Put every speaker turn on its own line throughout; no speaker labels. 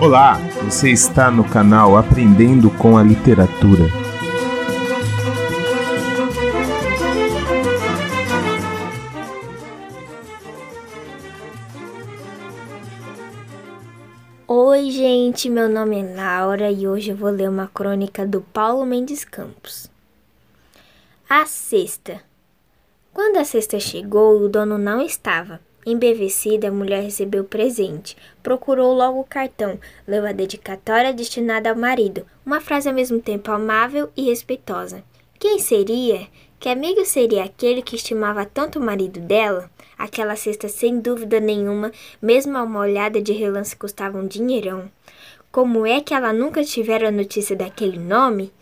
Olá, você está no canal Aprendendo com a Literatura.
Oi, gente, meu nome é Laura e hoje eu vou ler uma crônica do Paulo Mendes Campos. A cesta. Quando a cesta chegou, o dono não estava. Embevecida, a mulher recebeu o presente. Procurou logo o cartão, leu a dedicatória destinada ao marido, uma frase ao mesmo tempo amável e respeitosa. Quem seria? Que amigo seria aquele que estimava tanto o marido dela? Aquela cesta, sem dúvida nenhuma, mesmo a uma olhada de relance, custava um dinheirão. Como é que ela nunca tivera notícia daquele nome?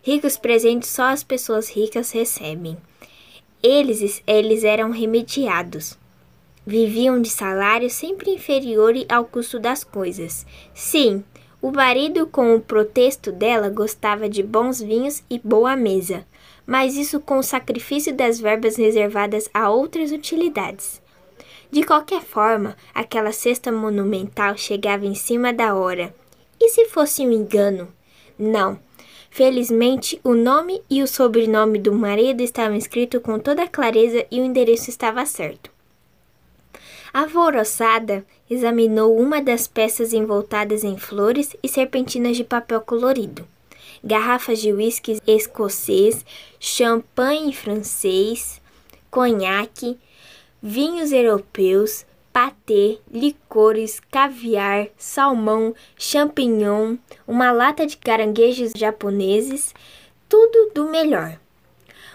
Ricos presentes só as pessoas ricas recebem. Eles, eles eram remediados. Viviam de salário sempre inferior ao custo das coisas. Sim, o marido, com o protesto dela, gostava de bons vinhos e boa mesa mas isso com o sacrifício das verbas reservadas a outras utilidades. De qualquer forma, aquela cesta monumental chegava em cima da hora. E se fosse um engano? Não. Felizmente, o nome e o sobrenome do marido estavam escritos com toda clareza e o endereço estava certo. Alvoroçada, examinou uma das peças envoltadas em flores e serpentinas de papel colorido garrafas de uísque escocês, champanhe francês, conhaque, vinhos europeus, patê, licores, caviar, salmão, champignon, uma lata de caranguejos japoneses, tudo do melhor.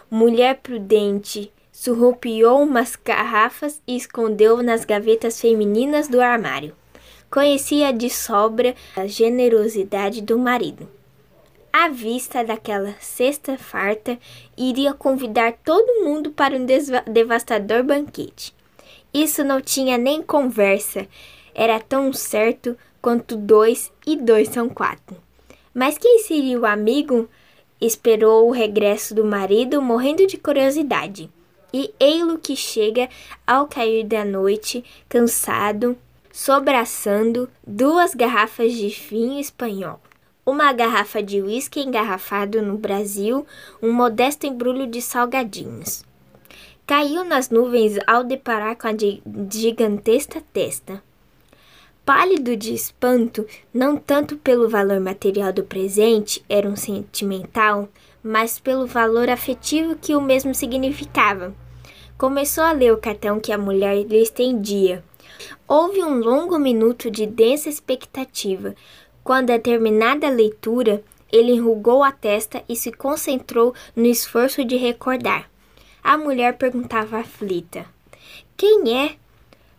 Mulher prudente surrupiou umas garrafas e escondeu nas gavetas femininas do armário. Conhecia de sobra a generosidade do marido à vista daquela cesta farta, iria convidar todo mundo para um devastador banquete. Isso não tinha nem conversa, era tão certo quanto dois e dois são quatro. Mas quem seria o amigo? Esperou o regresso do marido, morrendo de curiosidade. E ei-lo que chega ao cair da noite, cansado, sobraçando duas garrafas de vinho espanhol uma garrafa de uísque engarrafado no Brasil, um modesto embrulho de salgadinhos. Caiu nas nuvens ao deparar com a gigantesca testa. Pálido de espanto, não tanto pelo valor material do presente, era um sentimental, mas pelo valor afetivo que o mesmo significava. Começou a ler o cartão que a mulher lhe estendia. Houve um longo minuto de densa expectativa, quando a terminada a leitura, ele enrugou a testa e se concentrou no esforço de recordar. A mulher perguntava aflita: Quem é?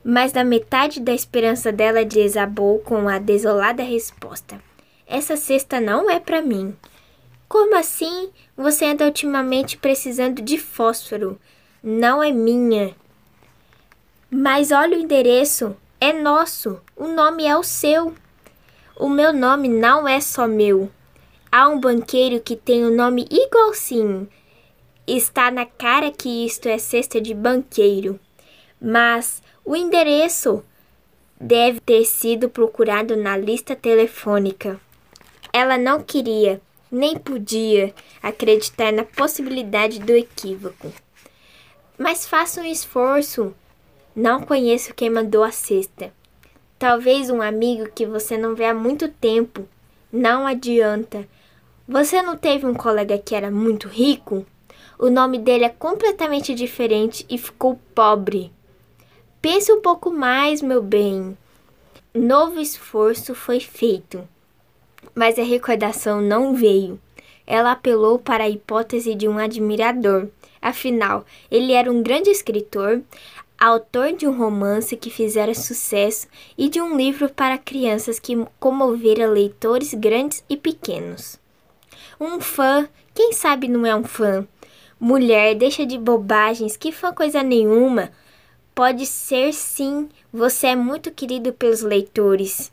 Mas da metade da esperança dela desabou com a desolada resposta: Essa cesta não é para mim. Como assim? Você anda ultimamente precisando de fósforo. Não é minha. Mas olha o endereço. É nosso. O nome é o seu. O meu nome não é só meu. Há um banqueiro que tem o um nome igualzinho. Está na cara que isto é cesta de banqueiro. Mas o endereço deve ter sido procurado na lista telefônica. Ela não queria, nem podia, acreditar na possibilidade do equívoco. Mas faça um esforço. Não conheço quem mandou a cesta. Talvez um amigo que você não vê há muito tempo. Não adianta. Você não teve um colega que era muito rico? O nome dele é completamente diferente e ficou pobre. Pense um pouco mais, meu bem. Novo esforço foi feito, mas a recordação não veio. Ela apelou para a hipótese de um admirador. Afinal, ele era um grande escritor, autor de um romance que fizera sucesso e de um livro para crianças que comovera leitores grandes e pequenos. Um fã, quem sabe não é um fã? Mulher, deixa de bobagens, que fã coisa nenhuma. Pode ser sim, você é muito querido pelos leitores.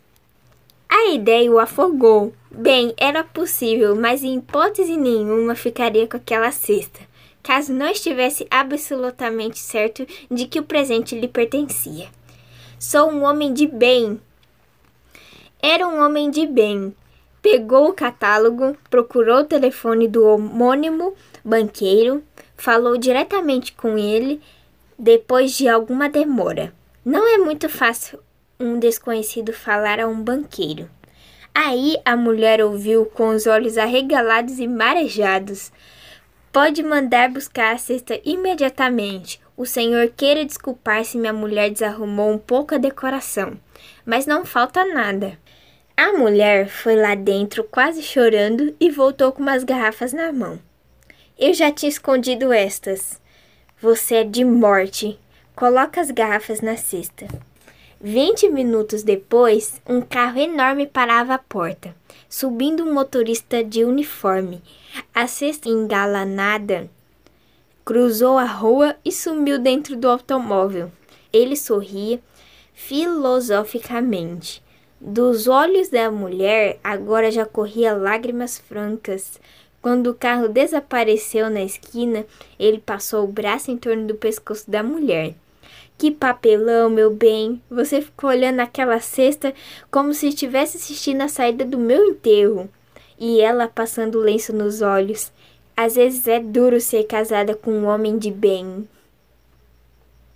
A ideia o afogou. Bem, era possível, mas em hipótese nenhuma ficaria com aquela cesta. Caso não estivesse absolutamente certo de que o presente lhe pertencia. Sou um homem de bem. Era um homem de bem. Pegou o catálogo, procurou o telefone do homônimo banqueiro, falou diretamente com ele depois de alguma demora. Não é muito fácil um desconhecido falar a um banqueiro. Aí a mulher ouviu com os olhos arregalados e marejados. Pode mandar buscar a cesta imediatamente. O senhor queira desculpar se minha mulher desarrumou um pouco a decoração, mas não falta nada. A mulher foi lá dentro quase chorando e voltou com umas garrafas na mão. Eu já tinha escondido estas. Você é de morte. Coloca as garrafas na cesta. Vinte minutos depois, um carro enorme parava à porta, subindo um motorista de uniforme. A cesta engalanada cruzou a rua e sumiu dentro do automóvel. Ele sorria filosoficamente. Dos olhos da mulher agora já corria lágrimas francas. Quando o carro desapareceu na esquina, ele passou o braço em torno do pescoço da mulher. Que papelão, meu bem! Você ficou olhando aquela cesta como se estivesse assistindo a saída do meu enterro e ela passando lenço nos olhos. Às vezes é duro ser casada com um homem de bem.